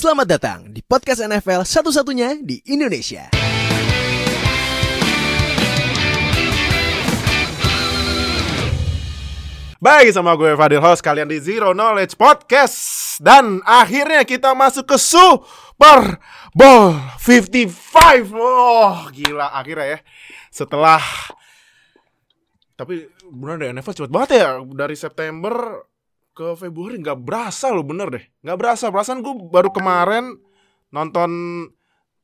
Selamat datang di podcast NFL satu-satunya di Indonesia. Baik sama gue Fadil host kalian di Zero Knowledge Podcast. Dan akhirnya kita masuk ke Super Bowl 55 Oh gila akhirnya ya. Setelah Tapi bener deh NFL cepet banget ya Dari September ke Februari nggak berasa loh bener deh nggak berasa perasaan gue baru kemarin nonton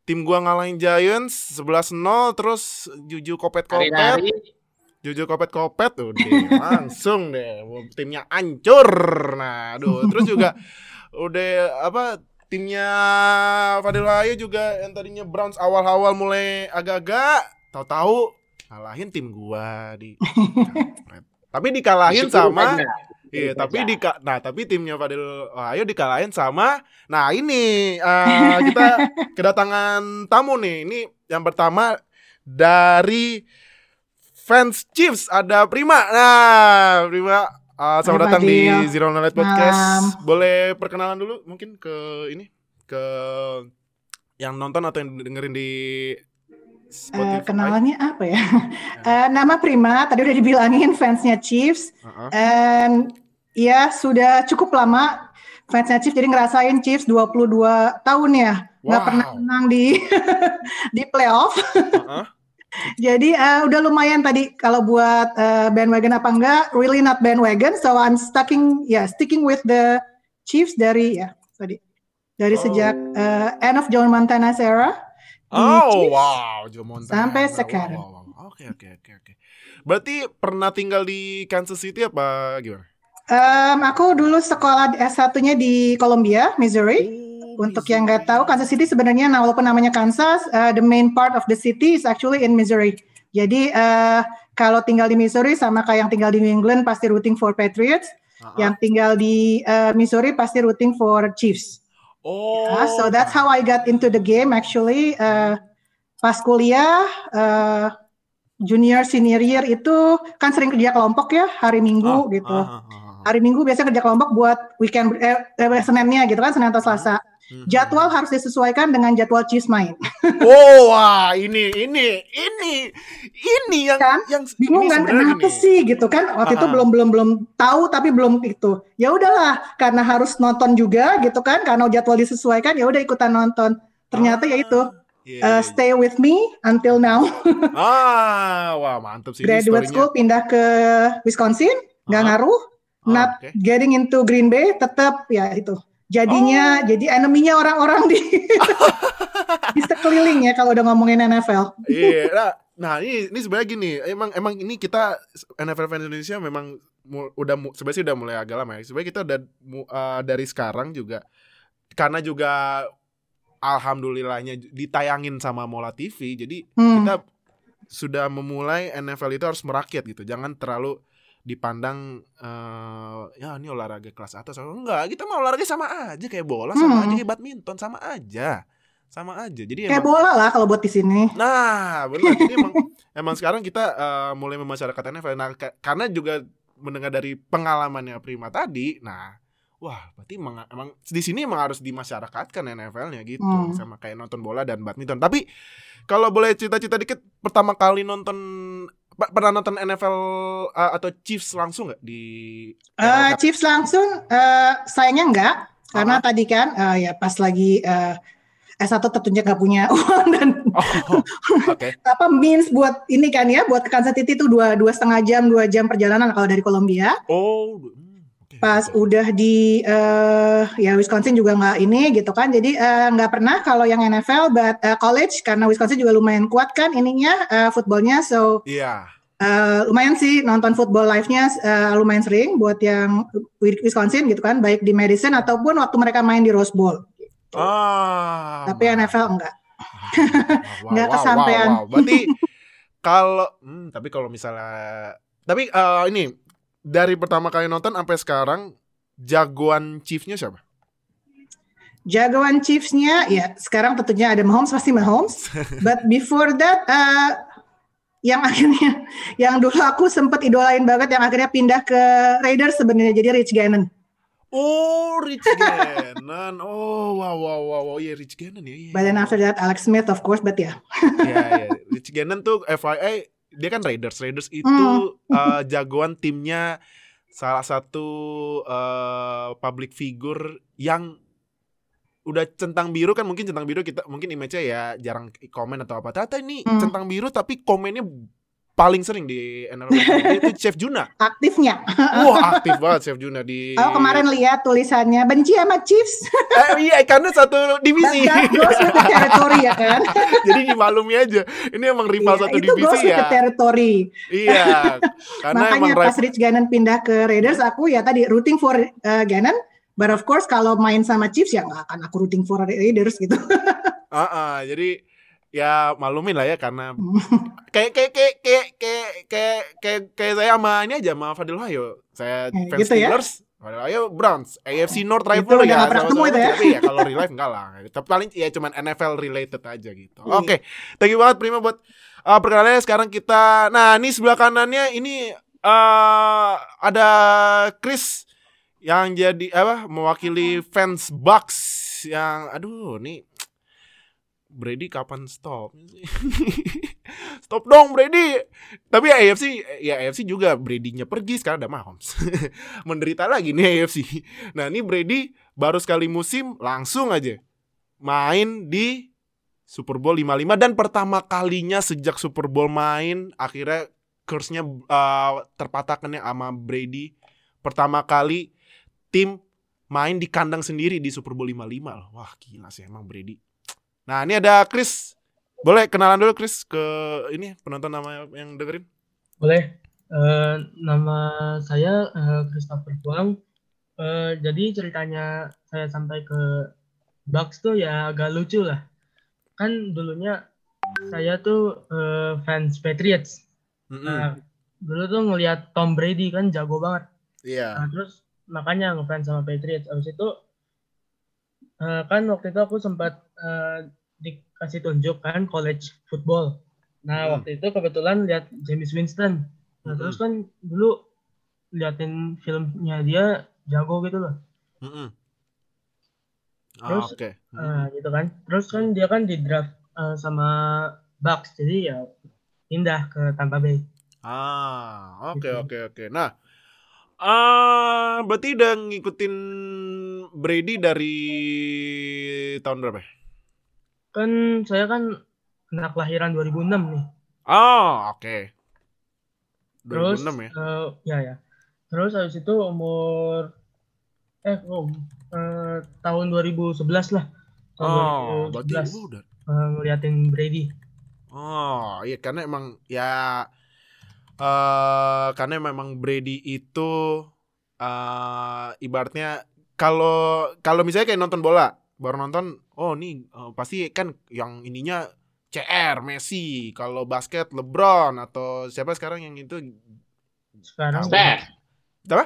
tim gua ngalahin Giants 11-0 terus Juju kopet-kopet Jujur kopet-kopet tuh deh, langsung deh timnya hancur. Nah, aduh, terus juga udah apa timnya Fadil Ayu juga yang tadinya Browns awal-awal mulai agak-agak tahu-tahu ngalahin tim gua di tapi dikalahin sama aja. Iya, Syukur tapi aja. di nah tapi timnya Fadil Ayu dikalahin sama nah ini eh, kita kedatangan tamu nih. Ini yang pertama dari fans Chiefs ada Prima. Nah, Prima eh, selamat Hai, datang di. Zero Knowledge Podcast. Malam. Boleh perkenalan dulu mungkin ke ini ke yang nonton atau yang dengerin di Spotify. kenalannya apa ya? Eh, nama Prima, tadi udah dibilangin fansnya Chiefs. Heeh. And ya sudah cukup lama fansnya Chiefs, jadi ngerasain Chiefs 22 tahun ya. Nggak Wow. pernah menang di di playoff. Heeh. Jadi eh, udah lumayan tadi kalau buat eh, bandwagon apa enggak, really not bandwagon. So I'm sticking ya sticking with the Chiefs dari ya tadi dari Oh. sejak eh, end of John Montana's era. Oh Chiefs. wow, Joe Montana. Sampai sekarang. wow, wow. Oke oke oke oke. Berarti pernah tinggal di Kansas City apa gimana? Em, aku dulu sekolah S1-nya di Columbia, Missouri. Untuk yang nggak tahu, Kansas City sebenarnya, nah walaupun namanya Kansas, uh, the main part of the city is actually in Missouri. Jadi uh, kalau tinggal di Missouri sama kayak yang tinggal di New England pasti rooting for Patriots, Ah, yang tinggal di uh, Missouri pasti rooting for Chiefs. Oh. Ya, so that's how I got into the game actually. Uh, pas kuliah, uh, junior senior year itu kan sering kerja kelompok ya hari Minggu Ah, gitu. ah, ah. Hari Minggu biasa kerja kelompok buat weekend eh, eh, Seninnya gitu kan Senin atau Selasa. Hmm. Jadwal harus disesuaikan dengan jadwal Chiefs main. Oh, wah, ini ini ini ini yang Kan? yang Bingung ini kan kenapa gini. sih gitu kan? Waktu itu Ah. belum belum belum tahu tapi belum itu. Ya udahlah karena harus nonton juga gitu kan karena jadwal disesuaikan ya udah ikutan nonton. Ternyata ya itu Iya, uh, iya, stay with me until now. iya. Ah, wah mantep sih ini Graduate school pindah ke Wisconsin, nggak Ah. ngaruh. Not oke. getting into Green Bay tetap ya itu. Jadinya Oh. jadi enemy-nya orang-orang di di sekeliling ya kalau udah ngomongin NFL. Iya, nah, nah ini ini sebenarnya gini, emang emang ini kita NFL fans Indonesia memang mu- udah sebenarnya udah mulai agak lama ya. Sebenarnya kita udah mu- eh, dari sekarang juga karena juga alhamdulillahnya ditayangin sama Mola TV. Jadi Hmm. kita sudah memulai NFL itu harus merakyat gitu. Jangan terlalu dipandang eh, ya ini olahraga kelas atas enggak kita mau olahraga sama aja kayak bola sama Hmm. aja kayak badminton sama aja sama aja jadi Kayak emang bola lah kalau buat di sini. Nah, benar. Jadi emang emang sekarang kita eh, mulai memasyarakat NFL. Nah, ka- karena juga mendengar dari pengalamannya Prima tadi, nah, wah, berarti emang, emang di sini emang harus dimasyarakatkan NFL-nya gitu, Hmm. sama kayak nonton bola dan badminton. Tapi kalau boleh cerita-cerita dikit, pertama kali nonton pernah nonton NFL eh, atau Chiefs langsung nggak di Eh, Chiefs langsung eh, sayangnya enggak karena Ah. tadi kan eh, ya pas lagi eh, S1 tentunya nggak punya uang dan Oh, oke. apa means buat ini kan ya buat ke Kansas City itu dua dua setengah jam dua jam perjalanan kalau dari Columbia Oh, pas oke. udah di eh, ya Wisconsin juga nggak ini gitu kan jadi eh, nggak pernah kalau yang NFL but eh, college karena Wisconsin juga lumayan kuat kan ininya eh, footballnya so Iya. eh, lumayan sih nonton football live-nya eh, lumayan sering buat yang Wisconsin gitu kan baik di Madison ataupun waktu mereka main di Rose Bowl Ah. tapi mantap. NFL enggak Wow, Nggak wow, kesampean. wow, wow. Berarti kalau hmm, tapi kalau misalnya tapi eh, ini dari pertama kali nonton sampai sekarang jagoan Chiefs-nya siapa? jagoan Chiefs-nya ya sekarang tentunya ada Mahomes pasti Mahomes but before that eh, yang akhirnya yang dulu aku sempet idolain banget yang akhirnya pindah ke Raiders sebenarnya jadi Rich Gannon Oh, Rich Gannon. Oh, wow, wow, wow, wow. Iya, Rich Gannon ya. Iya, But then after that Alex Smith of course, but ya. Iya, iya. Rich Gannon tuh FYI dia kan Raiders. Raiders itu Hmm. eh, jagoan timnya salah satu eh, public figure yang udah centang biru kan mungkin centang biru kita mungkin image-nya ya jarang komen atau apa. Ternyata ini Hmm. centang biru tapi komennya paling sering di. Dia itu Chef Juna. Aktifnya. Wah, aktif banget Chef Juna di Oh kemarin lihat tulisannya benci sama Chiefs. Eh, iya, karena satu divisi. That goes with the territory ya kan. Jadi dimaklumi aja. Ini emang rival Iya, satu itu divisi goes ya. the territory. Iya. Karena Makanya emang pas. Rich Gannon pindah ke Raiders, aku ya tadi rooting for uh, Gannon. But of course kalau main sama Chiefs ya nggak akan aku rooting for Raiders gitu. Ah, ah, jadi ya malumin lah ya karena kayak kayak kayak kayak kayak kayak kayak, kayak saya sama ini aja sama Fadil Hayo. Saya Eh, fans gitu ya? Steelers. Fadil Hayo Browns, AFC North Itu rival udah ya. pernah ketemu itu ya? Tapi ya kalau real life enggak lah. Tapi paling ya cuman NFL related aja gitu. Iya. Oke. Thank you banget Prima buat uh, perkenalannya. Sekarang kita nah ini sebelah kanannya ini eh ada Chris yang jadi apa mewakili fans Bucks yang aduh nih Brady kapan stop? Stop dong Brady. Tapi ya AFC ya AFC juga Brady-nya pergi sekarang ada Mahomes. Menderita lagi nih AFC nah ini Brady baru sekali musim langsung aja main di Super Bowl 55 dan pertama kalinya sejak Super Bowl main akhirnya curse-nya uh, terpatahkan sama Brady. Pertama kali tim main di kandang sendiri di Super Bowl 55 loh. Wah, gila sih emang Brady. Nah, ini ada Chris. Boleh kenalan dulu Chris ke ini penonton nama yang dengerin? Boleh. Eh, nama saya eh, Christopher Puang. Eh, jadi ceritanya saya sampai ke Bucks tuh ya agak lucu lah. Kan dulunya saya tuh eh, fans Patriots. Mm-mm. Nah, dulu tuh ngelihat Tom Brady kan jago banget. Iya. Nah, terus makanya ngefans sama Patriots. Abis itu eh, kan waktu itu aku sempat eh, dikasih tunjuk kan college football. Nah, Hmm. waktu itu kebetulan lihat James Winston. Nah, Hmm. terus kan dulu liatin filmnya dia jago gitu loh. Mm-mm. Ah, Terus, Oke. Nah, gitu kan. Terus kan dia kan di draft eh, sama Bucks. Jadi ya pindah ke Tampa Bay. Ah, oke Gitu. oke oke. Nah, ah berarti udah ngikutin Brady dari tahun berapa? Kan saya kan anak kelahiran 2006 nih. Oh, oke. Terus 2006 ya. eh, ya ya. Terus habis itu umur eh oh, eh, tahun 2011 lah. Tahun Oh, berarti 2011 lu udah eh, ngeliatin Brady. Oh, iya karena emang ya eh karena memang Brady itu eh ibaratnya kalau kalau misalnya kayak nonton bola, baru nonton, oh nih eh, pasti kan yang ininya CR, Messi, kalau basket LeBron atau siapa sekarang yang itu Sekarang Steph. Apa?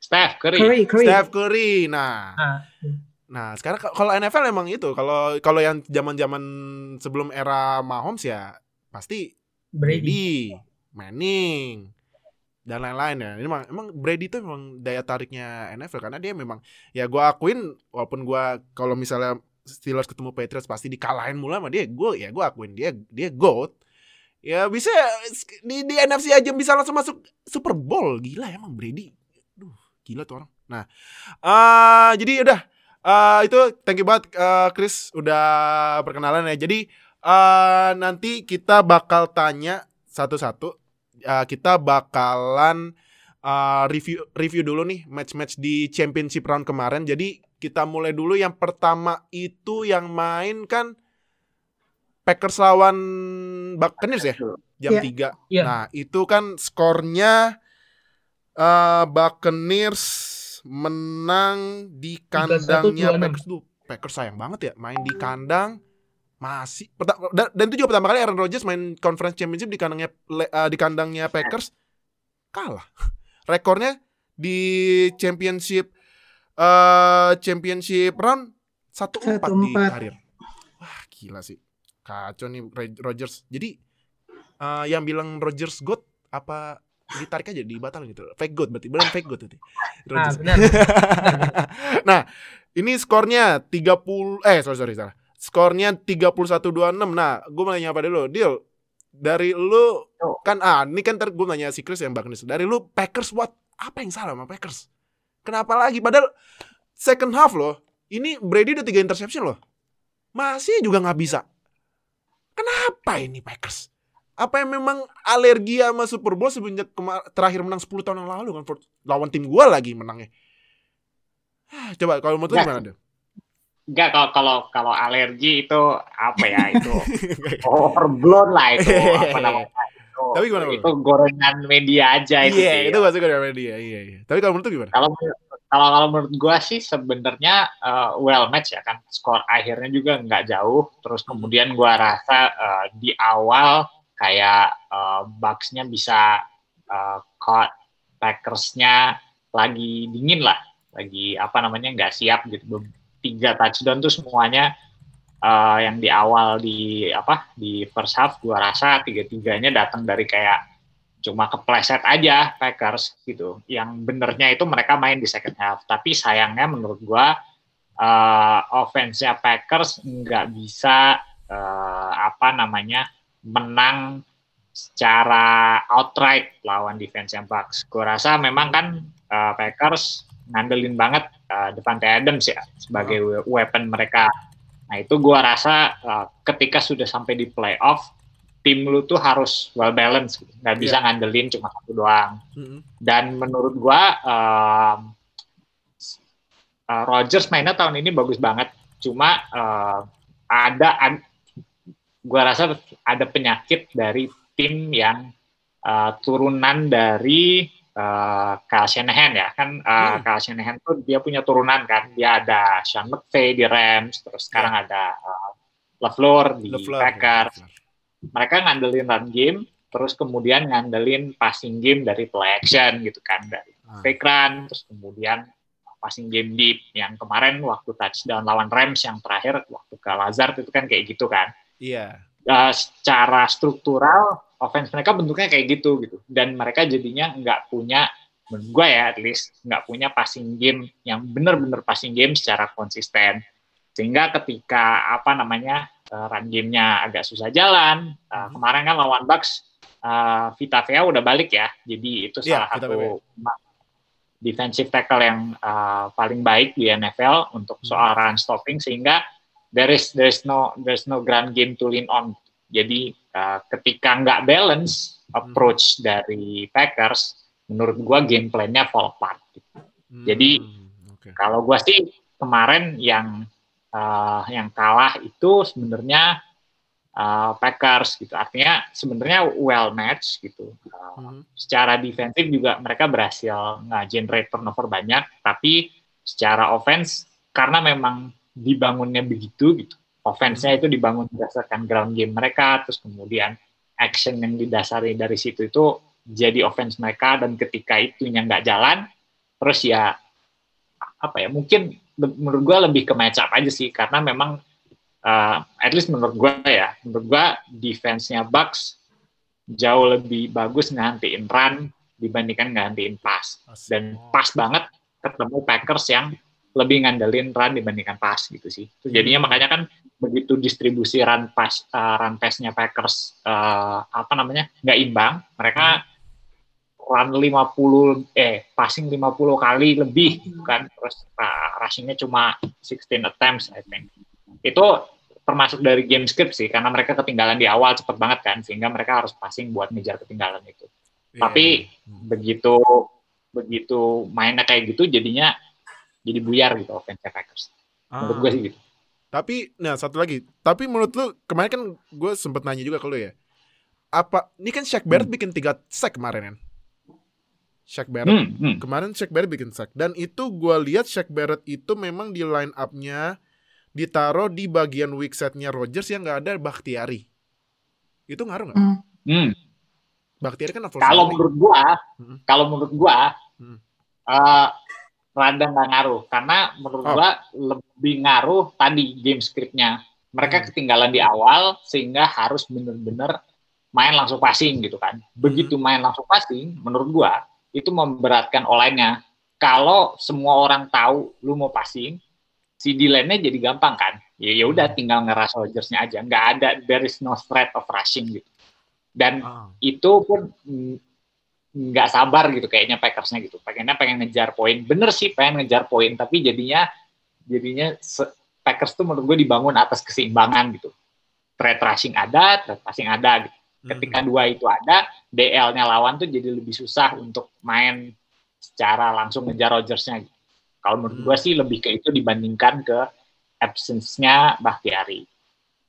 Steph Curry. Curry, Curry. Steph Curry. Nah, Ah, nah sekarang ka- kalau NFL emang itu, kalau kalau yang zaman-zaman sebelum era Mahomes ya pasti Brady. Brady, Manning, dan lain-lain ya. Ini emang, emang Brady itu memang daya tariknya NFL karena dia memang ya gua akuin walaupun gua kalau misalnya Steelers ketemu Patriots pasti dikalahin mulu sama dia, gue ya gua akuin dia dia goat. Ya bisa di di NFC aja bisa langsung masuk Super Bowl. Gila emang Brady. Duh, gila tuh orang. Nah, eh jadi udah eh itu thank you banget eh, Chris udah perkenalan ya. Jadi eh nanti kita bakal tanya satu-satu. Eh, kita bakalan eh, review review dulu nih match-match di championship round kemarin. Jadi kita mulai dulu yang pertama itu yang main kan Packers lawan Buccaneers ya jam Iya. 3. Iya. Nah, itu kan skornya eh Buccaneers menang di 31-26. kandangnya Packers tuh. Packers sayang banget ya main di kandang masih dan, itu juga pertama kali Aaron Rodgers main conference championship di kandangnya eh, di kandangnya Packers kalah. Rekornya di championship eh championship round 1-4 di 1-4. karir. Wah, gila sih. Kacau nih Ro- Rodgers. Jadi eh yang bilang Rodgers God apa ditarik aja dibatalin gitu. Fake good berarti benar fake good berarti. Ah, Rodgers. benar. nah, ini skornya 30 eh sorry sorry salah. Skornya 31-26. Nah, gue mau nanya apa dulu? Deal. Dari lu Yo. kan ah ini kan gue nanya si Chris yang Bagnis. Dari lu Packers what? Apa yang salah sama Packers? Kenapa lagi? Padahal second half loh. Ini Brady udah 3 interception loh. Masih juga nggak bisa. Kenapa ini Packers? Apa yang memang alergi sama Super Bowl semenjak kema- terakhir menang 10 tahun yang lalu kan lawan tim gua lagi menangnya. Ah, Coba kalau menurut lu Nggak. gimana deh? Enggak kalau kalau kalau alergi itu apa ya itu overblown lah itu apa namanya itu, Tapi gimana, itu gorengan media aja itu Iya, sih. itu gak suka dari dia. Iya, iya. Tapi kalau menurut gimana? Kalau kalau kalau menurut gua sih sebenarnya eh, well match ya kan skor akhirnya juga nggak jauh terus kemudian gua rasa eh, di awal kayak eh, Bucks-nya bisa eh, caught Packers-nya lagi dingin lah lagi apa namanya nggak siap gitu tiga touchdown tuh semuanya eh, yang di awal di apa di first half gua rasa tiga tiganya datang dari kayak cuma kepleset aja Packers gitu. Yang benernya itu mereka main di second half. Tapi sayangnya menurut gua uh, offense-nya Packers nggak bisa uh, apa namanya menang secara outright lawan defense-nya Bucks. Gua rasa memang kan uh, Packers ngandelin banget uh, Devante Adams ya sebagai we- weapon mereka. Nah itu gua rasa uh, ketika sudah sampai di playoff tim lu tuh harus well balance, gitu. nggak bisa ngandelin cuma satu doang. Mm-mm. Dan menurut gua um, uh, Rodgers mainnya tahun ini bagus banget. Cuma uh, ada, ad- gua rasa ada penyakit dari tim yang uh, turunan dari uh, Kyle Shanahan ya kan uh, Hmm. Kyle Shanahan tuh dia punya turunan kan dia ada Sean McVay di Rams terus sekarang ada uh, LaFleur di LeFleur. Packers mereka ngandelin run game terus kemudian ngandelin passing game dari play action gitu kan dari Ah. fake run terus kemudian passing game deep yang kemarin waktu touchdown lawan Rams yang terakhir waktu ke Lazard itu kan kayak gitu kan Iya. Uh, secara struktural offense mereka bentuknya kayak gitu gitu. Dan mereka jadinya nggak punya menurut gue ya at least nggak punya passing game yang bener-bener passing game secara konsisten. Sehingga ketika apa namanya uh, run gamenya agak susah jalan uh, kemarin kan lawan Bucks uh, Vita Vea udah balik ya. Jadi itu Iya, salah Vita satu Vea. defensive tackle yang uh, paling baik di NFL untuk Mhm. soal run stopping. Sehingga there is there is no there's no ground game to lean on jadi uh, ketika nggak balance approach dari Packers menurut gua game plan-nya fall apart Hmm, Jadi, oke. kalau gua sih kemarin yang uh, yang kalah itu sebenarnya uh, Packers gitu. Artinya sebenarnya well match gitu. Uh, Mhm. secara defensif juga mereka berhasil nge-generate turnover banyak, tapi secara offense karena memang dibangunnya begitu gitu. Offense-nya itu dibangun berdasarkan ground game mereka, terus kemudian action yang didasari dari situ itu jadi offense mereka dan ketika itunya nggak jalan, terus ya apa ya mungkin menurut gua lebih ke match up aja sih karena memang uh, at least menurut gua ya menurut gua defense-nya Bucks jauh lebih bagus ngantiin run dibandingkan ngantiin pass dan Oh. pas banget ketemu Packers yang lebih ngandelin run dibandingkan pass gitu sih. Terus jadinya Hmm. makanya kan begitu distribusi run pass uh, run pass-nya Packers uh, apa namanya nggak imbang, mereka run 50 eh passing 50 kali lebih gitu kan terus uh, rushing-nya cuma 16 attempts I think. Itu termasuk dari game script sih karena mereka ketinggalan di awal cepet banget kan sehingga mereka harus passing buat ngejar ketinggalan itu Iya, tapi iya. Hmm. begitu begitu mainnya kayak gitu jadinya jadi buyar gitu offense Packers. Menurut Ah. gue sih gitu. Tapi nah satu lagi. Tapi menurut lu kemarin kan gue sempet nanya juga ke lu ya. Apa ini kan Shaq Barrett bikin tiga sack kemarin kan? Shaq Barrett Hmm, hmm. kemarin Shaq Barrett bikin sack dan itu gue lihat Shaq Barrett itu memang di line up-nya ditaruh di bagian weak set-nya Rodgers yang nggak ada Bakhtiari. Itu ngaruh nggak? Hmm. Hmm. Bakhtiari kan Kalau menurut gua, Hmm. kalau menurut gua, Hmm. eh, rada nggak ngaruh karena menurut Oh. gua lebih ngaruh tadi game scriptnya. Mereka Hmm. ketinggalan di awal sehingga harus bener-bener main langsung passing gitu kan. Begitu main langsung passing, menurut gua itu memberatkan online-nya. Kalau semua orang tahu lu mau passing, si D-line-nya jadi gampang kan. Ya ya udah tinggal ngeras Rodgers-nya aja. Nggak ada there is no threat of rushing gitu. Dan Ah. itu pun mm, nggak sabar gitu kayaknya Packersnya gitu. Pengennya pengen ngejar poin. Bener sih pengen ngejar poin, tapi jadinya jadinya Packers tuh menurut gue dibangun atas keseimbangan gitu. Threat rushing ada, threat passing ada gitu. Ketika dua itu ada, DL-nya lawan tuh jadi lebih susah untuk main secara langsung ngejar Rodgers-nya. gitu. Kalau menurut Hmm. gue sih lebih ke itu dibandingkan ke absence-nya Bakhtiari.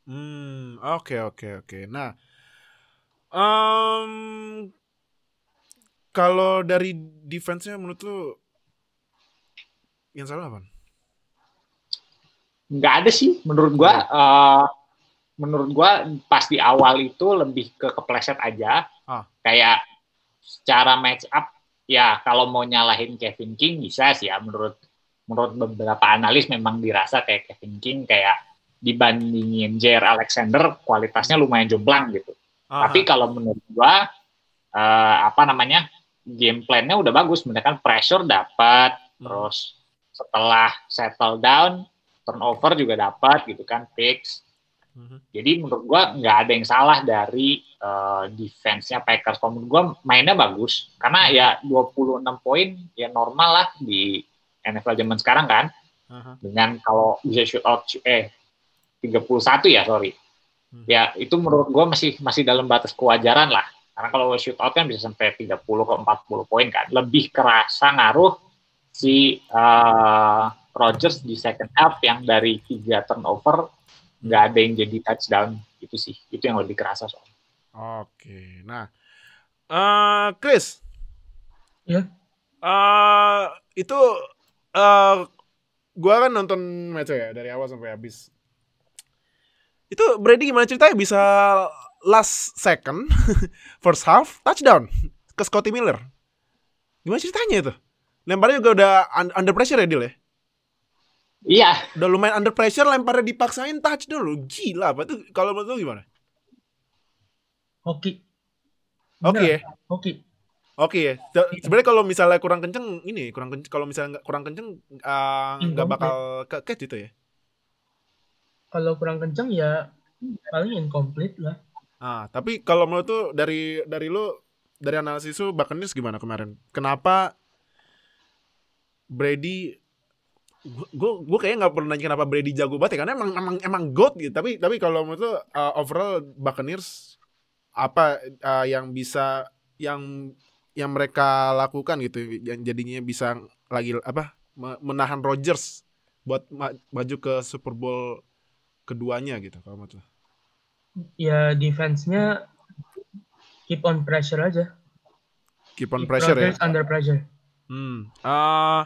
Hmm, oke oke oke. Nah, em, kalau dari defense-nya menurut lu yang salah apa? nggak ada sih menurut gua eh, menurut gua pas di awal itu lebih ke kepleset aja Ah. kayak secara match up ya kalau mau nyalahin Kevin King bisa sih ya menurut menurut beberapa analis memang dirasa kayak Kevin King kayak dibandingin Jair Alexander kualitasnya lumayan jomplang gitu Aha. tapi kalau menurut gua eh, apa namanya game plan-nya udah bagus, mereka kan pressure dapat, Hmm. terus setelah settle down turnover juga dapat gitu kan picks. Mhm. Jadi menurut gua nggak ada yang salah dari eh, defense-nya Packers. Kalau menurut gua mainnya bagus karena ya 26 poin ya normal lah di NFL zaman sekarang kan Aha. dengan kalau bisa shoot out eh 31 ya sorry Hmm. ya itu menurut gue masih masih dalam batas kewajaran lah karena kalau shoot out kan bisa sampai 30 ke 40 poin kan lebih kerasa ngaruh si uh, Rodgers di second half yang dari tiga turnover nggak ada yang jadi touchdown itu sih itu yang lebih kerasa soal Oke. Nah, eh Chris. Ya. Eh itu eh gua kan nonton match ya dari awal sampai habis. Itu Brady gimana ceritanya bisa last second first half touchdown ke Scotty Miller. Gimana ceritanya itu? Lemparnya juga udah un- under pressure ya Dil ya? iya Udah lumayan under pressure lemparnya dipaksain touchdown lu. Gila apa itu kalau menurut lu gimana? Hoki. Oke ya. Bener, Hoki. Oke ya. Se- Sebenarnya kalau misalnya kurang kenceng ini kurang kenceng kalau misalnya nggak kurang kenceng eh, nggak Incomplete. bakal ke catch itu ya. Kalau kurang kencang ya paling incomplete lah. Ah, tapi kalau menurut tuh dari dari lu dari analisis lu Buccaneers gimana kemarin? Kenapa Brady gue gue kayaknya nggak pernah nanya kenapa Brady jago banget ya karena emang emang emang god gitu tapi tapi kalau menurut lu uh, overall Buccaneers apa uh, yang bisa yang yang mereka lakukan gitu yang jadinya bisa lagi apa me- menahan Rodgers buat ma- maju ke Super Bowl keduanya gitu kalau menurut. Ya defense-nya keep on pressure aja. keep on Keep pressure ya under pressure. Hmm. Ah,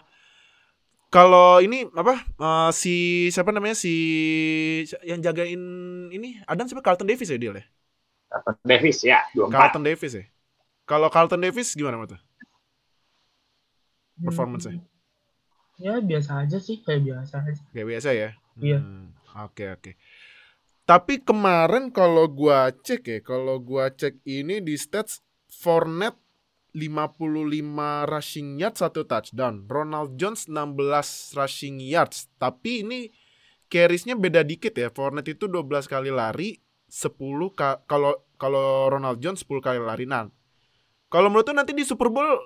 kalau ini apa eh, si siapa namanya si yang jagain ini Adam siapa Carlton Davis ya dia ya? Davis ya 24 Carlton Davis ya. Kalau Carlton Davis gimana menurut lu? Performance-nya? Hmm, Ya biasa aja sih, kayak biasa aja. Kayak biasa ya. Iya. Hmm, Oke oke. Tapi kemarin kalau gua cek ya, kalau gua cek ini di stats Fournette 55 rushing yards satu touchdown. Ronald Jones 16 rushing yards. Tapi ini carries-nya beda dikit ya. Fournette itu 12 kali lari, 10 ka- kalau kalau Ronald Jones 10 kali lari. Nah, kalau menurut tuh nanti di Super Bowl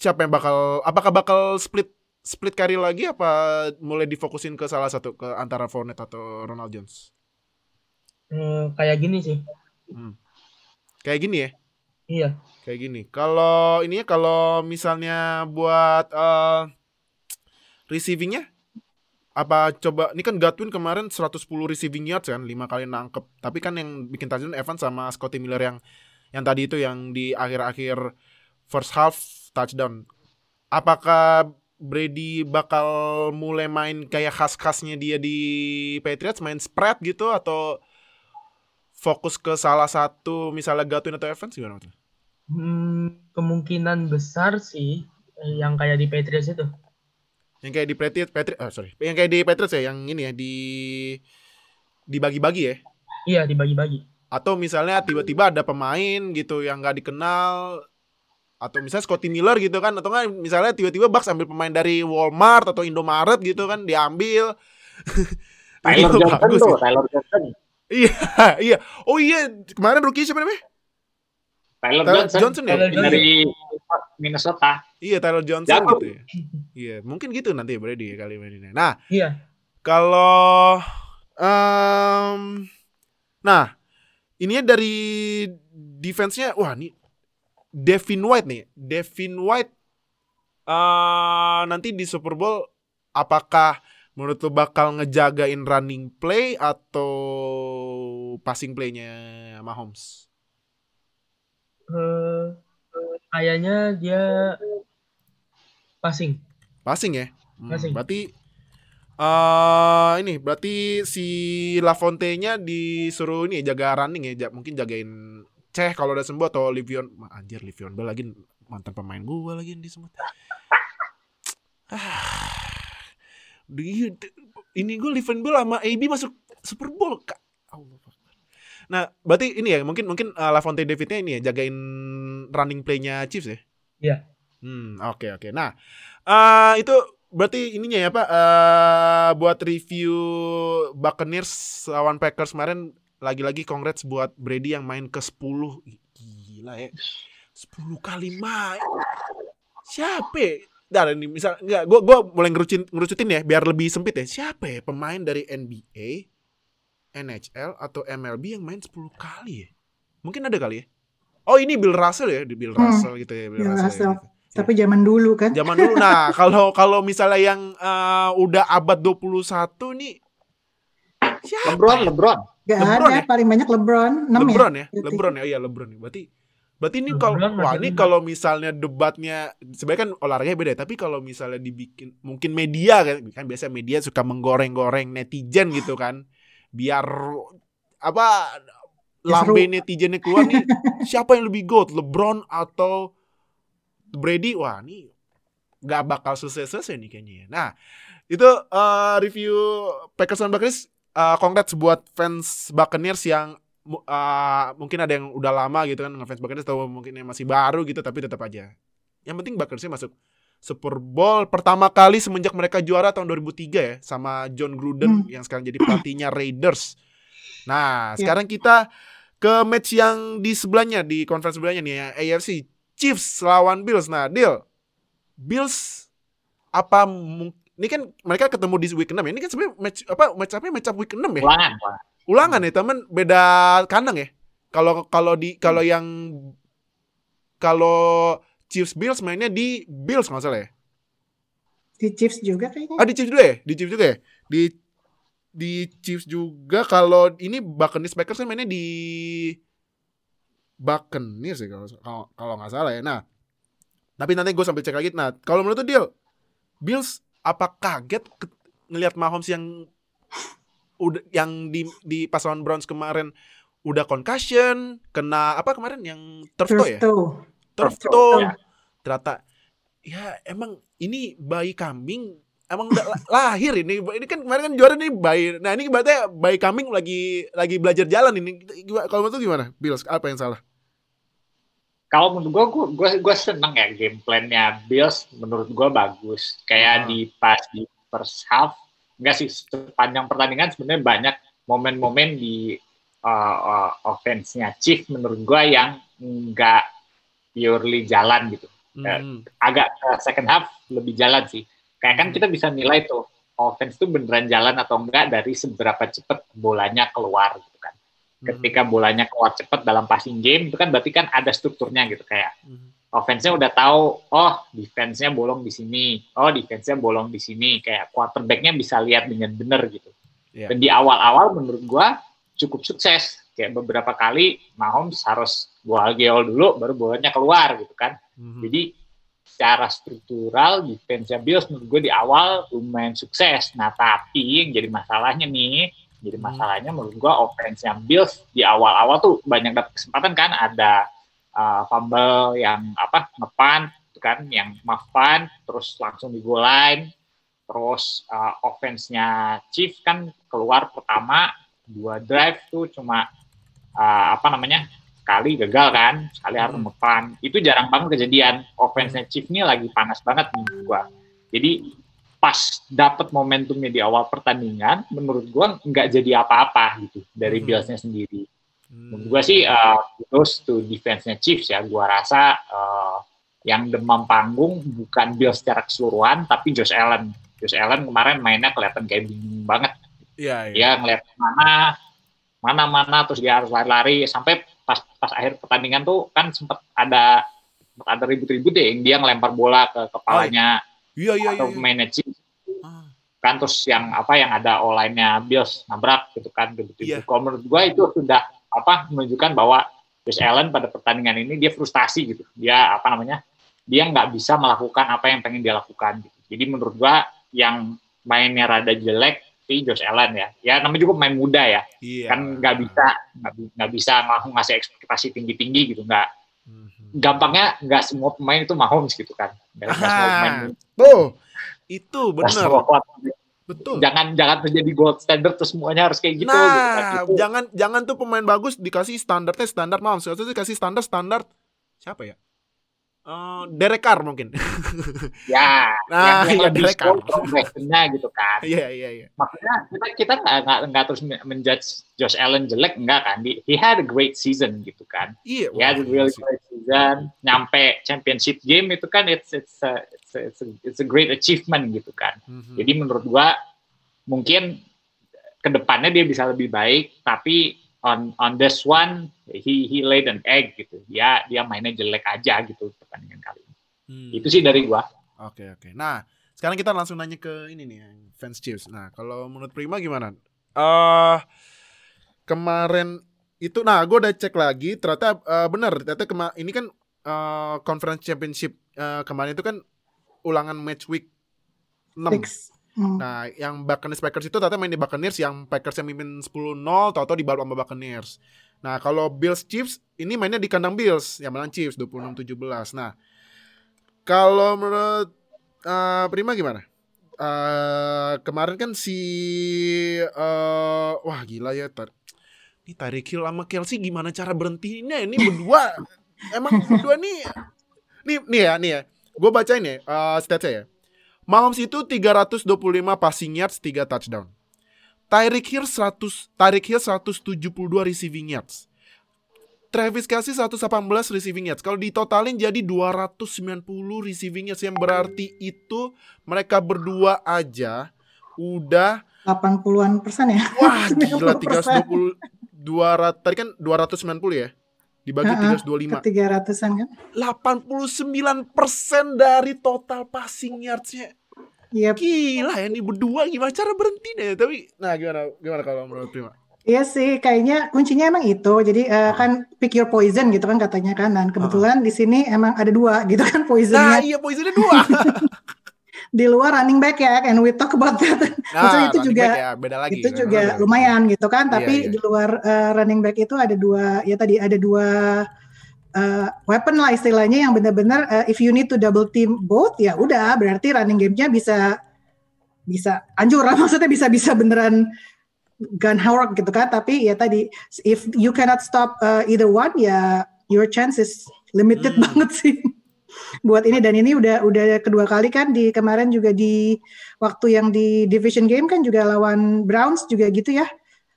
siapa yang bakal apakah bakal split split carry lagi apa mulai difokusin ke salah satu ke antara Fournette atau Ronald Jones? Eh, kayak gini sih. Hmm. Kayak gini ya, Iya. kayak gini. Kalau ini ya kalau misalnya buat eh receivingnya apa coba ini kan Godwin kemarin 110 receiving yards kan 5 kali nangkep tapi kan yang bikin touchdown Evans sama Scotty Miller yang yang tadi itu yang di akhir-akhir first half touchdown apakah Brady bakal mulai main kayak khas-khasnya dia di Patriots main spread gitu atau fokus ke salah satu misalnya Godwin atau Evans gimana? Hmm, kemungkinan besar sih yang kayak di Patriots itu. Yang kayak di Patriots, Patriots, ah, sorry, yang kayak di Patriots ya, yang ini ya di dibagi-bagi ya. Iya, dibagi-bagi. atau misalnya tiba-tiba ada pemain gitu yang nggak dikenal atau misalnya Scotty Miller gitu kan atau nggak misalnya tiba-tiba Bucks ambil pemain dari Walmart atau Indomaret gitu kan diambil Tyler Itu Johnson bagus tuh, ya. Tyler Johnson. iya iya oh iya kemarin rookie siapa namanya Tyler, Tyler Johnson, Johnson ya? Tyler dari Minnesota. iya Tyler Johnson Jago. gitu ya iya mungkin gitu nanti ya Brady kali mainnya nah Iya. Kalau em nah, ininya dari defense-nya wah ini Devin White nih. Devin White eh nanti di Super Bowl apakah menurut lu bakal ngejagain running play atau passing play-nya Mahomes? Eh, kayaknya dia passing. Passing ya? Hmm, Passing. Berarti eh ini berarti si Lafonte-nya disuruh ini ya, jaga running ya, mungkin jagain Ceh kalau udah sembuh atau Livion anjir Livion Bell lagi mantan pemain gua lagi yang disebut. Ah. Ini gue Livion Bell sama AB masuk Super Bowl Kak. Allah. Nah, berarti ini ya mungkin mungkin uh, Lafonte David-nya ini ya jagain running play-nya Chiefs ya? Iya. Hmm, oke oke. Nah, eh itu berarti ininya ya Pak eh buat review Buccaneers lawan Packers kemarin lagi-lagi congrats buat Brady yang main ke 10. Ih, Gila ya. 10 kali main. Siapa? ya? Dar ini misal enggak gua gua mulai ngerucutin ngerucutin ya biar lebih sempit ya. Siapa ya pemain dari NBA, NHL atau MLB yang main 10 kali ya? Mungkin ada kali ya. Oh, ini Bill Russell ya, di Bill Hmm, Russell gitu ya, Bill Russell. gitu. Tapi zaman dulu kan. Zaman dulu. Nah, kalau kalau misalnya yang eh, udah abad 21 nih siapa? LeBron, ya? LeBron. Gak LeBron ada, ya? paling banyak LeBron. 6 LeBron ya? Berarti. LeBron ya? Iya, LeBron. Berarti berarti ini kalau wah ini kalau misalnya debatnya sebenarnya kan olahraganya beda, tapi kalau misalnya dibikin mungkin media kan kan biasa media suka menggoreng-goreng netizen gitu kan. Biar apa Ya, lambe netizennya keluar nih siapa yang lebih goat LeBron atau Brady wah ini nggak bakal selesai-selesai nih kayaknya ya. Nah itu eh, review Packers dan Buccaneers eh, congrats buat fans Buccaneers yang eh, mungkin ada yang udah lama gitu kan ngefans Buccaneers atau mungkin yang masih baru gitu tapi tetap aja yang penting Buccaneers masuk Super Bowl pertama kali semenjak mereka juara tahun 2003 ya sama John Gruden Hmm. yang sekarang jadi pelatihnya Raiders. Nah, Ya. sekarang kita ke match yang di sebelahnya di conference sebelahnya nih ya, AFC Chiefs lawan Bills. Nah, deal. Bills apa ini kan mereka ketemu di week 6 ya. Ini kan sebenarnya match apa match apa match up week 6 ya? Ulangan. ulangan. Ulangan ya, teman. Beda kandang ya. Kalau kalau di kalau yang kalau Chiefs Bills mainnya di Bills nggak salah ya. Di Chiefs juga kayaknya. Ah di Chiefs juga ya? Di Chiefs juga ya? Di di Chiefs juga kalau ini Buccaneers Packers kan mainnya di Buccaneers ya kalau kalau kalau nggak salah ya. Nah, tapi nanti gue sampai cek lagi. Nah, kalau menurut tuh deal Bills apa kaget ke- ngelihat Mahomes yang udah yang di di pas lawan Browns kemarin udah concussion, kena apa kemarin yang turf toe ya? Turf toe. Ya. Ternyata ya emang ini bayi kambing emang udah la- lahir ini. Ini kan kemarin kan juara nih bayi. Nah, ini berarti bayi kambing lagi lagi belajar jalan ini. Kalau menurut gimana? Bills apa yang salah? Kalau menurut gue, gue, gue, gue seneng ya game plan-nya Bills. Menurut gue bagus. Kayak Ah. di pas di first half, enggak sih sepanjang pertandingan sebenarnya banyak momen-momen di uh, uh, offense-nya Chief menurut gue yang enggak purely jalan gitu. Hmm. Agak ke second half lebih jalan sih. Kayak kan Hmm. kita bisa nilai tuh offense tuh beneran jalan atau enggak dari seberapa cepat bolanya keluar gitu kan. Ketika bolanya keluar cepat dalam passing game itu kan berarti kan ada strukturnya gitu kayak Hmm. offense-nya udah tahu, oh defense-nya bolong di sini, oh defense-nya bolong di sini, kayak quarterback-nya bisa lihat dengan benar gitu. Iya. Dan di awal-awal menurut gua cukup sukses, kayak beberapa kali Mahomes harus gua geol dulu baru bolanya keluar gitu kan. Hmm. Jadi secara struktural defense-nya Bills menurut gue di awal lumayan sukses. Nah tapi yang jadi masalahnya nih, jadi masalahnya menurut gue offense-nya Bills di awal-awal tuh banyak dapat kesempatan kan ada uh, fumble yang apa ngepan kan yang punt, terus langsung di goal line terus uh, offense-nya Chief kan keluar pertama dua drive tuh cuma uh, apa namanya sekali gagal kan, sekali harus Hmm. depan. Itu jarang banget kejadian. Offense-nya Chiefs ini lagi panas banget menurut gua. Jadi pas dapat momentumnya di awal pertandingan, menurut gua nggak jadi apa-apa gitu dari Hmm. Bills-nya sendiri. Hmm. Menurut gua sih uh, kudos to defense-nya Chiefs ya. Gua rasa uh, yang demam panggung bukan Bills secara keseluruhan, tapi Josh Allen. Josh Allen kemarin mainnya kelihatan kayak bingung banget. Iya, iya. Dia ngeliat mana, mana-mana, terus dia harus lari-lari. Sampai pas pas akhir pertandingan tuh kan sempat ada ada ribut-ribut deh, yang dia ngelempar bola ke kepalanya Iya, iya, iya. atau iya. Chiefs Ah. kan terus yang apa yang ada online-nya Bills nabrak gitu kan gitu Iya. Kalau menurut gua itu sudah apa menunjukkan bahwa Josh Allen pada pertandingan ini dia frustasi gitu. Dia apa namanya? Dia nggak bisa melakukan apa yang pengen dia lakukan. Gitu. Jadi menurut gua yang mainnya rada jelek si Josh Allen ya. Ya namanya juga pemain muda ya. Iya. Kan nggak bisa nggak bi- nggak bisa ngasih ekspektasi tinggi-tinggi gitu. Nggak. Gampangnya nggak semua pemain itu Mahomes gitu kan. Semua pemain Tuh, itu quarterback Betul. jangan jangan menjadi gold standard terus semuanya harus kayak gitu, gitu kan. Nah, jangan jangan tuh pemain bagus dikasih standarnya standar Mahomes. Harusnya dikasih standar standar siapa ya? Eh, Derek Carr mungkin. ya Nah, yang, yang iya, lebih Derek slow Carr. progressionnya gitu kan Iya iya iya. maksudnya kita kita nggak nggak nggak terus menjudge Josh Allen jelek enggak kan he, had a great season gitu kan Iya. he had a really sih. great season nyampe championship game itu kan it's it's a, it's a, it's a, it's a great achievement gitu kan Mhm. jadi menurut gua mungkin ke depannya dia bisa lebih baik tapi on on this one he he laid an egg gitu dia dia mainnya jelek aja gitu pertandingan kali ini Hmm. itu sih dari gua Oke oke. Nah, sekarang kita langsung nanya ke ini nih, yang fans Chiefs. Nah, kalau menurut Prima gimana? Eh kemarin itu, nah, gue udah cek lagi, ternyata eh, benar, ternyata kema ini kan eh, conference championship eh, kemarin itu kan ulangan match week 6 Fix. Hmm. Nah, yang Buccaneers Packers itu ternyata main di Buccaneers yang Packers yang mimpin 10-0, tau-tau dibalut sama Buccaneers. Nah, kalau Bills Chiefs ini mainnya di kandang Bills, yang menang Chiefs 26-17. Nah, kalau menurut eh, Prima gimana? Eh, kemarin kan si eh, wah gila ya tar ini Tyreek Hill sama Kelsey gimana cara berhentinya ini berdua emang berdua nih nih nih ya nih ya gue bacain ya eh, statsnya ya Mahomes itu 325 passing yards 3 touchdown Tyreek Hill 100 Tyreek Hill 172 receiving yards Travis Kelsey 118 receiving yards. Kalau ditotalin jadi 290 receiving yards yang berarti itu mereka berdua aja udah 80-an persen ya. wah gila 90%. 320 200 tadi kan 290 ya. Dibagi Ha-ha, 325. Ke 300-an kan. 89% dari total passing yardsnya. Yep. Gila ya nih berdua gimana cara berhenti deh. Tapi nah gimana gimana kalau menurut Prima? Iya sih, kayaknya kuncinya emang itu. Jadi eh, kan pick your poison gitu kan katanya kan. Dan kebetulan di sini emang ada dua gitu kan Nah poisonnya iya poinnya dua. di luar running back ya. And we talk about that. Maksudnya itu juga back ya, beda lagi. itu juga lumayan gitu kan. Iya, Tapi iya. di luar eh, running back itu ada dua ya tadi ada dua eh, weapon lah istilahnya yang benar-benar eh, if you need to double team both ya udah berarti running game-nya bisa bisa anjur lah maksudnya bisa bisa beneran gun hawk gitu kan tapi ya tadi if you cannot stop uh, either one ya your chances limited Hmm. banget sih buat ini dan ini udah udah kedua kali kan di kemarin juga di waktu yang di division game kan juga lawan Browns juga gitu ya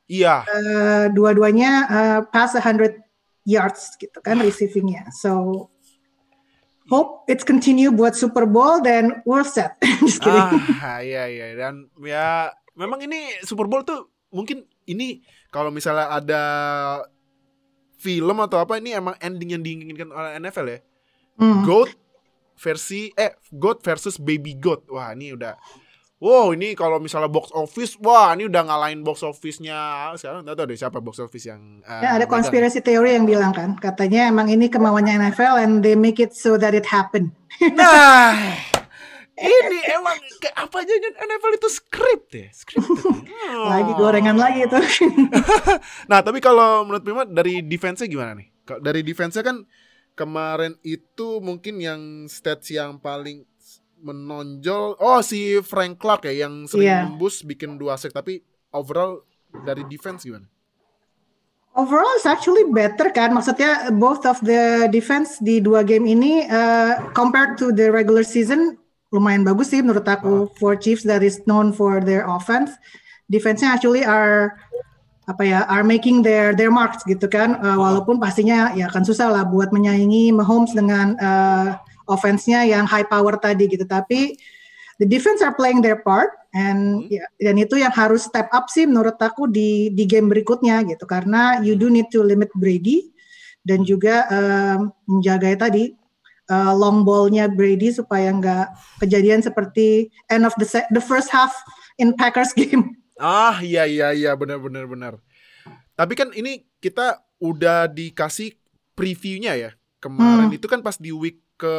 Iya. Eh, dua-duanya uh, pass 100 yards gitu kan receivingnya so hope it's continue buat Super Bowl dan we're set just kidding Ah, iya iya dan ya memang ini Super Bowl tuh mungkin ini kalau misalnya ada film atau apa ini emang ending yang diinginkan oleh NFL ya. Hmm. Goat versi eh Goat versus Baby Goat. Wah, ini udah Wow, ini kalau misalnya box office, wah ini udah ngalahin box office-nya. Sekarang nggak tahu deh siapa box office yang eh, Ya, ada konspirasi teori yang bilang kan, katanya emang ini kemauannya NFL and they make it so that it happen. Nah, ini emang kayak apa aja NFL itu script ya, scripted. Oh. Lagi gorengan lagi itu. Nah, tapi kalau menurut Bima dari defense-nya gimana nih? Dari defense-nya kan kemarin itu mungkin yang stats yang paling menonjol oh si Frank Clark ya yang sering Iya. nembus bikin dua sack tapi overall dari defense gimana? Overall, it's actually better kan. Maksudnya both of the defense di dua game ini uh, compared to the regular season lumayan bagus sih menurut aku. For Chiefs that is known for their offense, defense-nya actually are apa ya are making their their marks gitu kan. Uh, walaupun pastinya ya akan susah lah buat menyaingi Mahomes dengan uh, offense-nya yang high power tadi gitu. Tapi the defense are playing their part and ya, dan itu yang harus step up sih menurut aku di di game berikutnya gitu karena you do need to limit Brady dan juga um, menjaga tadi uh, long ballnya Brady supaya nggak kejadian seperti end of the se- the first half in Packers game. Ah iya iya iya benar benar benar. Tapi kan ini kita udah dikasih previewnya ya kemarin Hmm. itu kan pas di week ke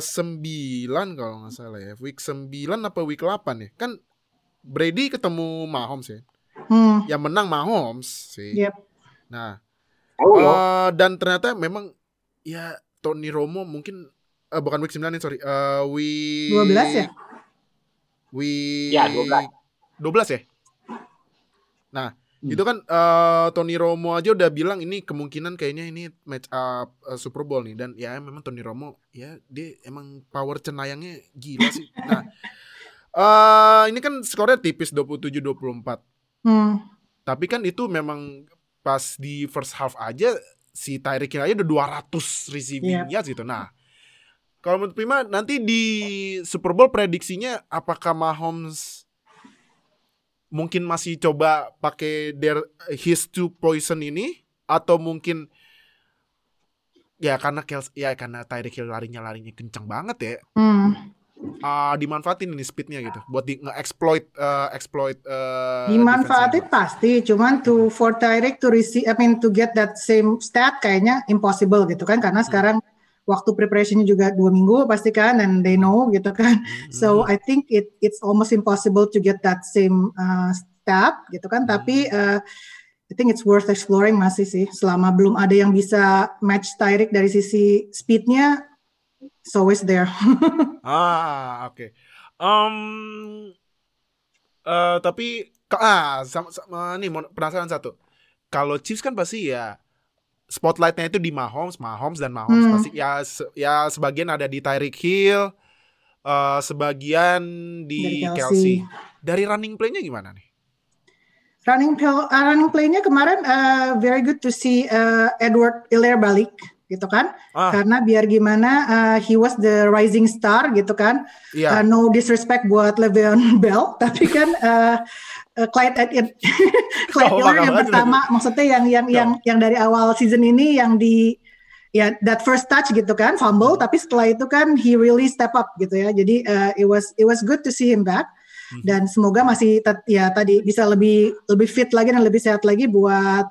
9 kalau nggak salah ya. Week 9 apa week 8 ya? Kan Brady ketemu Mahomes ya. Hmm. Yang menang Mahomes sih. Yep. Nah, Oh, eh, dan ternyata memang ya Tony Romo mungkin eh, bukan week 9 ini sorry. Eh week 12 ya? Week Ya, 12. 12 ya? Nah, Hmm. itu kan eh, Tony Romo aja udah bilang ini kemungkinan kayaknya ini match up eh, Super Bowl nih dan ya memang Tony Romo ya dia emang power cenayangnya gila sih. Nah, eh ini kan skornya tipis 27-24. Hmm. Tapi kan itu memang pas di first half aja si Tyreek Hill aja udah 200 receiving Yep. yards gitu. Nah, kalau menurut Prima nanti di Super Bowl prediksinya apakah Mahomes mungkin masih coba pakai their his two poison ini atau mungkin ya karena Kels, ya karena Tyreek Hill larinya larinya kencang banget ya. Hmm. ah, dimanfaatin ini speednya gitu buat di nge-exploit eh, exploit eh, Dimanfaatin pasti, cuman to for Tyreek to receive, I mean to get that same stat kayaknya impossible gitu kan, karena sekarang waktu preparationnya juga dua minggu pasti kan, and they know gitu kan. So I think it it's almost impossible to get that same uh, stat gitu kan, tapi uh, I think it's worth exploring masih sih, selama belum ada yang bisa match Tyreek dari sisi speednya, it's always there. Ah, oke. Em, eh, tapi ah sama, sama nih penasaran satu. Kalau Chiefs kan pasti ya spotlightnya itu di Mahomes, Mahomes dan Mahomes Hmm. pasti ya se- ya sebagian ada di Tyreek Hill, eh, sebagian di Dari Kelsey. Kelsey. Dari running play-nya gimana nih? Running play, uh, running play-nya kemarin uh, very good to see uh, Edward Hilaire balik gitu kan. Ah, Karena biar gimana uh, he was the rising star gitu kan. iya. Uh, no disrespect buat Le'Veon Bell, tapi kan uh, uh, Clyde Ed- Clyde Oh, yang pertama maksudnya yang yang yang yang dari awal season ini yang di ya that first touch gitu kan fumble tapi setelah itu kan he really step up gitu ya. Jadi uh, it was it was good to see him back Hmm. dan semoga masih ya tadi bisa lebih lebih fit lagi dan lebih sehat lagi buat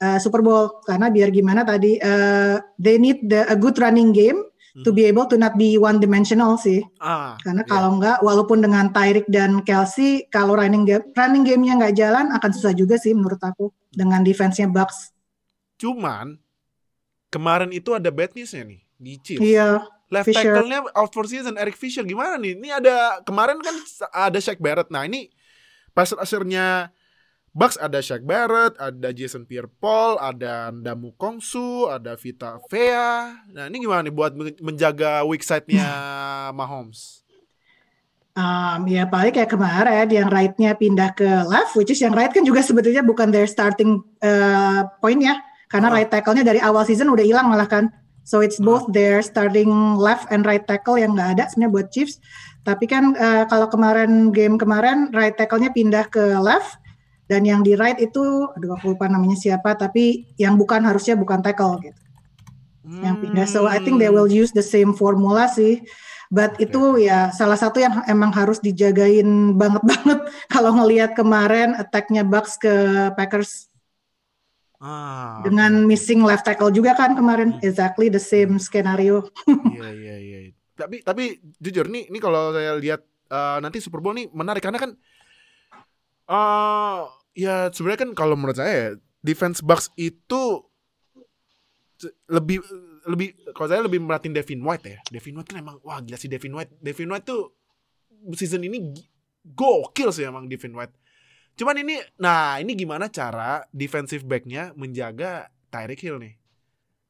uh, Super Bowl karena biar gimana tadi uh, they need the, a good running game to be able to not be one dimensional sih Ah, karena iya. kalau enggak walaupun dengan Tyreek dan Kelsey kalau running game running gamenya nggak jalan akan susah juga sih menurut aku dengan defense-nya Bucks Cuman kemarin itu ada bad news-nya nih di Chiefs. iya Left Fisher. tackle-nya out for season Eric Fisher gimana nih? Ini ada kemarin kan ada Shaq Barrett. Nah, ini pass rusher-nya Bucks ada Shaq Barrett, ada Jason Pierre-Paul, ada Ndamu Kongsu, ada Vita Vea. Nah, ini gimana nih buat men- menjaga weak side-nya Mahomes? Um, ya paling kayak kemarin yang right-nya pindah ke left, which is yang right kan juga sebetulnya bukan their starting uh, point ya, karena Oh. right tackle-nya dari awal season udah hilang malah kan. So it's both their starting left and right tackle yang nggak ada sebenarnya buat Chiefs. Tapi kan uh, kalau kemarin game kemarin right tackle-nya pindah ke left dan yang di right itu, aduh aku lupa namanya siapa, tapi yang bukan harusnya bukan tackle gitu yang pindah. So I think they will use the same formula sih. But itu ya salah satu yang emang harus dijagain banget banget kalau ngelihat kemarin attack-nya Bucks ke Packers Ah, dengan oke. missing left tackle juga kan kemarin exactly the same skenario. Iya iya iya. Tapi tapi jujur nih ini kalau saya lihat eh, nanti Super Bowl nih menarik karena kan eh ya sebenarnya kan kalau menurut saya defense Bucks itu lebih lebih kalau saya lebih merhatiin Devin White ya. Devin White kan emang wah gila sih Devin White. Devin White tuh season ini gokil sih emang Devin White. Cuman ini, nah ini gimana cara defensive backnya menjaga Tyreek Hill nih,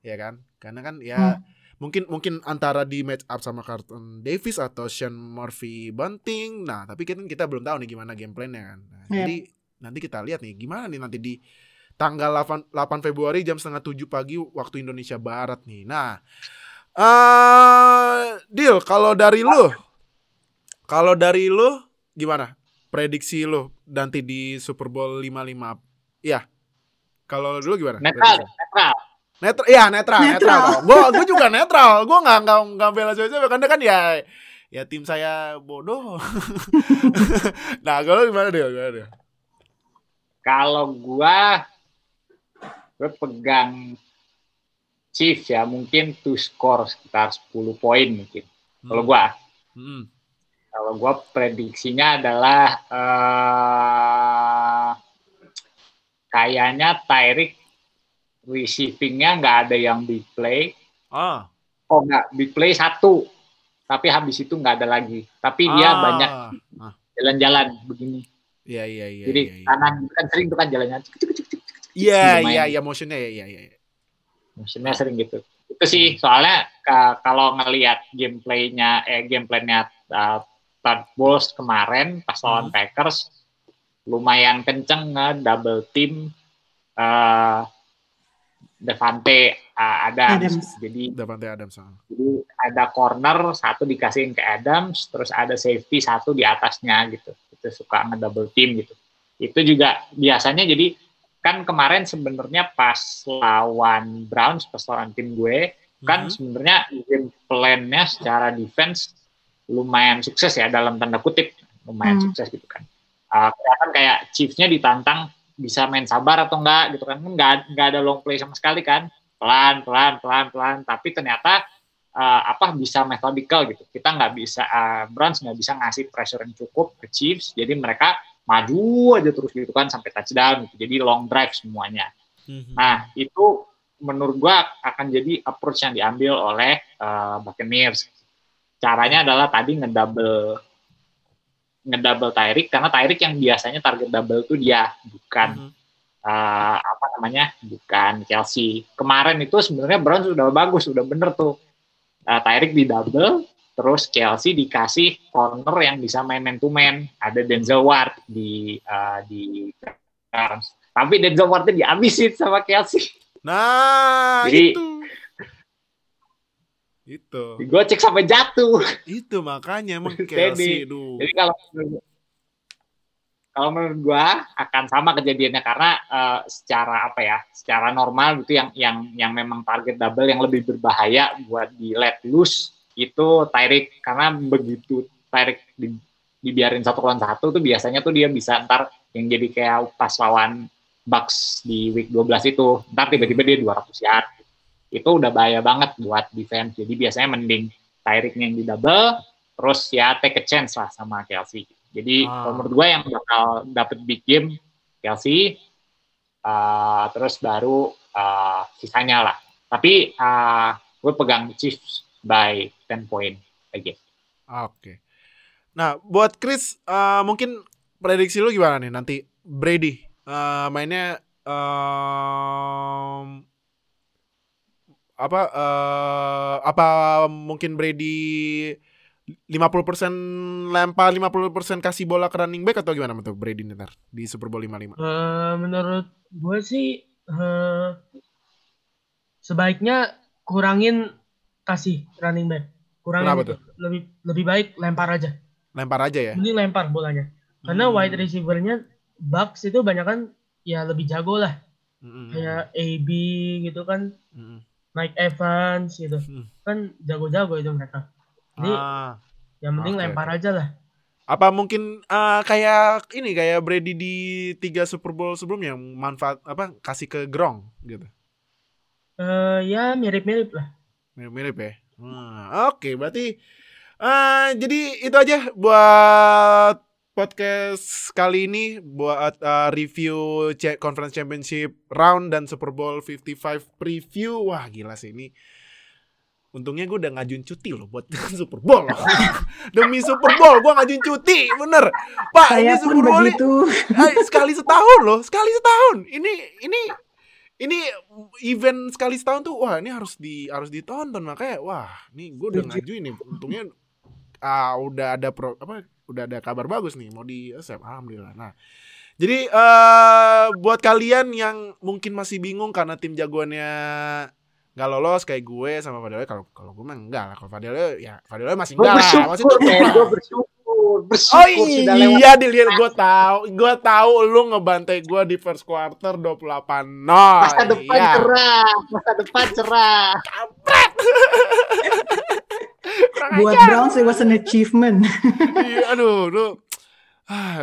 ya kan? Karena kan ya Hmm. mungkin mungkin antara di match up sama Carlton Davis atau Sean Murphy Bunting. Nah tapi kita kita belum tahu nih gimana game plan-nya kan. Nah, Yep. Jadi nanti kita lihat nih gimana nih nanti di tanggal 8, 8 Februari jam setengah 7 pagi waktu Indonesia Barat nih. Nah, eh deal kalau dari lu, kalau dari lu gimana? Prediksi lu nanti di Super Bowl 55. Ya. Kalau dulu gimana? Netral, Prediksi? netral. Netral, iya netral, netral. Netral. Gue gue juga netral. Gue nggak nggak nggak bela siapa karena kan ya ya tim saya bodoh. nah kalau gimana dia? Gimana dia? Kalau gua gue pegang Chiefs ya, mungkin to score sekitar 10 poin mungkin. Kalau gua, Hmm. kalau gua prediksinya adalah eh kayaknya Tyreek receivingnya nggak ada yang big play. Ah. Oh nggak, big play satu. Tapi habis itu nggak ada lagi. Tapi dia Ah. banyak Ah. jalan-jalan begini. Iya iya iya. Jadi iya, iya. kanan kan sering tuh kan jalannya. Iya iya iya motionnya ya iya iya. Maksudnya sering gitu. Itu sih soalnya ka- kalau ngelihat gameplaynya eh gameplaynya uh, Bowles kemarin pas lawan Hmm. Packers lumayan kenceng nge double team uh, Devante uh, Adams. Adams. Jadi Davante Adams. ah. jadi ada corner satu dikasihin ke Adams, terus ada safety satu di atasnya gitu. Itu suka nge-double team gitu. Itu juga biasanya jadi kan kemarin sebenarnya pas lawan Browns, pas lawan tim gue, kan Mhm. sebenarnya game plan-nya secara defense lumayan sukses ya dalam tanda kutip lumayan Hmm. sukses gitu kan. Uh, kelihatan kayak Chiefs-nya ditantang bisa main sabar atau enggak gitu kan. Kan Enggak enggak ada long play sama sekali kan. Pelan pelan pelan pelan tapi ternyata uh, apa bisa methodikal gitu. Kita nggak bisa uh, Browns nggak bisa ngasih pressure yang cukup ke Chiefs. Jadi mereka maju aja terus gitu kan sampai touchdown gitu. Jadi long drive semuanya. Mhm. Nah, itu menurut gua akan jadi approach yang diambil oleh uh, Buccaneers. Caranya adalah tadi ngedouble ngedouble Tyreek karena Tyreek yang biasanya target double itu dia bukan Mhm. Uh, apa namanya bukan Chelsea. Kemarin itu sebenarnya Browns sudah bagus, sudah bener tuh. Uh, Tyreek di double, terus Chelsea dikasih corner yang bisa main man to man. Ada Denzel Ward di uh, di Browns. Tapi Denzel Wardnya dihabisin sama Chelsea. Nah Jadi- itu. Itu. Gue cek sampai jatuh. Itu makanya emang Jadi- duh. Jadi kalau kalau menurut gua akan sama kejadiannya karena eh, secara apa ya, secara normal gitu yang yang yang memang target double yang lebih berbahaya buat di let loose itu Tyreek. Karena begitu Tyreek di, dibiarin satu lawan satu tuh biasanya tuh dia bisa ntar yang jadi kayak pas lawan Bucks di week 12 itu ntar tiba-tiba dia 200 yard. Itu udah bahaya banget buat defense. Jadi biasanya mending Tyreek yang di double terus ya take a chance lah sama Kelsey jadi Ah. kalau menurut gue yang bakal dapet big game Kelsey uh, terus baru uh, sisanya lah tapi uh, gue pegang Chiefs by 10 point again Oke. Nah, buat Chris eh, mungkin prediksi lu gimana nih nanti Brady eh, mainnya em, apa eh, apa mungkin Brady 50% lempar 50% kasih bola ke running back atau gimana untuk Brady ntar di Super Bowl 55? Eh, menurut gue sih eh, sebaiknya kurangin kasih running back. Kurangin Kenapa tuh? Lebih lebih baik lempar aja. Lempar aja ya. Mending lempar bolanya. Karena Hmm. wide receiver-nya Bucks itu banyak kan ya lebih jago lah. Mm-mm. Kayak AB gitu kan, Mm-mm. Mike Evans gitu. Hmm. Kan jago-jago itu mereka. Jadi Ah. Yang penting oke, lempar aja lah. Apa mungkin eh, kayak ini kayak Brady di tiga Super Bowl sebelumnya yang manfaat apa kasih ke Gronk gitu. Eh ya mirip-mirip lah. Mirip-mirip ya. Hmm, Oke, berarti eh jadi itu aja buat podcast kali ini buat eh, review Conference Championship round dan Super Bowl 55 preview. Wah, gila sih ini. Untungnya gue udah ngajuin cuti loh buat Super Bowl. Demi Super Bowl gue ngajuin cuti, bener. Pak, ini Saya pun Super Bowl ini. Ay, sekali setahun loh, sekali setahun. Ini ini ini event sekali setahun tuh wah ini harus di harus ditonton makanya wah ini gue udah ngajuin nih untungnya ah udah ada pro apa udah ada kabar bagus nih mau di accept alhamdulillah nah jadi eh buat kalian yang mungkin masih bingung karena tim jagoannya nggak lolos kayak gue sama Fadil kalau kalau gue mah enggak lah kalau Fadil ya Fadil masih enggak lah masih. Gue bersyukur. Bersyukur Oh sudah lewat. iya dilihat gue tahu gue tahu lu ngebantai gue di first quarter 28 nol Masa depan iya. cerah. Masa depan cerah. Kurang Buat. Browns it was an achievement. Iya, aduh lu ah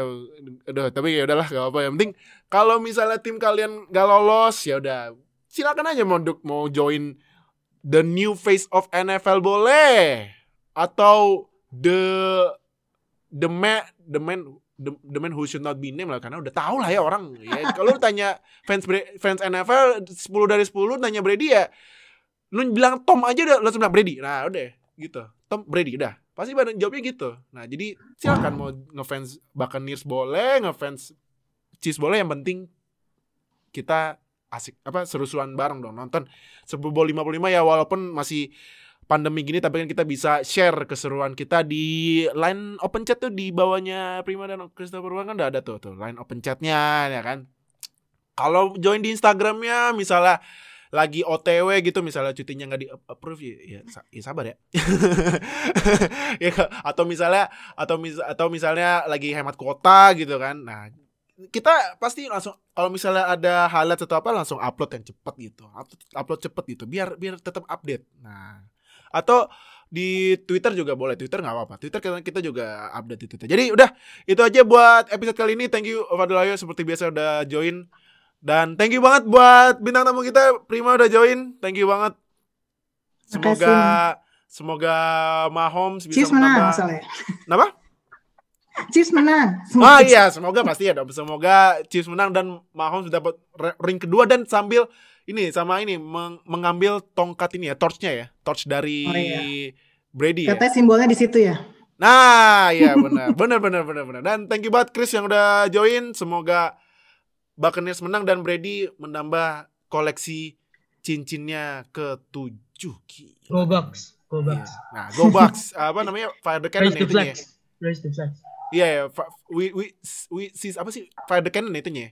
aduh tapi ya udahlah gak apa yang penting kalau misalnya tim kalian gak lolos ya udah silakan aja mau mau join the new face of NFL boleh. Atau the the man the man the, the man who should not be named lah karena udah tahu lah ya orang. Ya kalau lu tanya fans fans NFL 10 dari 10 tanya Brady ya lu bilang Tom aja udah langsung bilang Brady. Nah udah gitu. Tom Brady udah pasti jawabnya gitu. Nah jadi silakan mau ngefans Buccaneers boleh ngefans Chiefs boleh yang penting kita asik apa seru-seruan bareng dong nonton Super Bowl 55 ya walaupun masih pandemi gini tapi kan kita bisa share keseruan kita di line open chat tuh di bawahnya Prima dan Christopher Wang kan udah ada tuh tuh line open chatnya ya kan kalau join di Instagramnya misalnya lagi OTW gitu misalnya cutinya nggak di approve ya, ya, ya sabar ya. ya atau misalnya atau mis atau misalnya lagi hemat kuota gitu kan. Nah, kita pasti langsung kalau misalnya ada highlight atau apa langsung upload yang cepet gitu. Upload, upload cepet gitu biar biar tetap update. Nah, atau di Twitter juga boleh. Twitter nggak apa-apa. Twitter kita, kita juga update di Twitter. Jadi udah itu aja buat episode kali ini. Thank you Fadil Ayo seperti biasa udah join. Dan thank you banget buat bintang tamu kita Prima udah join. Thank you banget. Semoga Makasih. semoga Mahomes bisa menang menambah. Kenapa? Chiefs menang. Ah iya, semoga pasti ya dong. Semoga Chiefs menang dan Mahomes dapat ring kedua dan sambil ini sama ini meng- mengambil tongkat ini ya, torchnya ya, torch dari Oh, iya. Brady ya. Katanya simbolnya di situ ya. Nah, iya benar, benar, benar, benar, benar. Dan thank you banget Chris yang udah join. Semoga Buccaneers menang dan Brady menambah koleksi cincinnya ke tujuh. Gila. Go Bucks. Go Iya. Bucks. Nah, go Bucks. Apa namanya? Fire the Cannon Raise ya the itunya. ya? flags. Raise the flags. Iya, ya. Fa- We, we, we, sis, apa sih? Fire the Cannon ya itunya.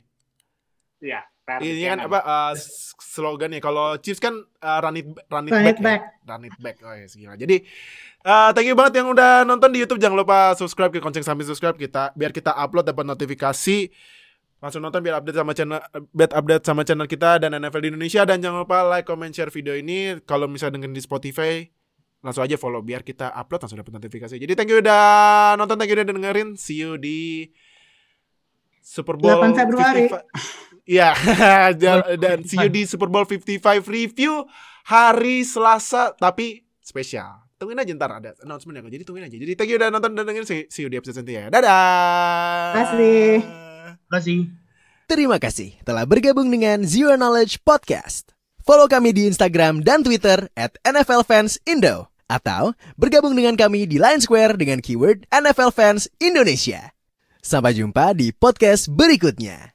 Iya. fair Ini kan cannon. apa uh, s- slogannya kalau Chiefs kan uh, run it run it Run back, it back. Ya? run it back. Oh ya gila. Jadi uh, thank you banget yang udah nonton di YouTube. Jangan lupa subscribe ke Konceng sambil subscribe kita biar kita upload dapat notifikasi. Langsung nonton biar update sama channel biar update sama channel kita dan NFL di Indonesia dan jangan lupa like, comment, share video ini. Kalau misalnya dengerin di Spotify langsung aja follow biar kita upload langsung dapat notifikasi. Jadi thank you udah nonton, thank you udah dengerin. See you di Super Bowl 8 Februari. 55. Iya, dan- dan see you di Super Bowl 55 review hari Selasa tapi spesial. Tungguin aja ntar ada announcement ya. Jadi tungguin aja. Jadi thank you udah nonton dan dengerin. See see you di episode selanjutnya. Dadah. Kasih. Terima kasih. Terima kasih telah bergabung dengan Zero Knowledge Podcast. Follow kami di Instagram dan Twitter at NFL Fans Indo. Atau bergabung dengan kami di Line Square dengan keyword NFL Fans Indonesia. Sampai jumpa di podcast berikutnya.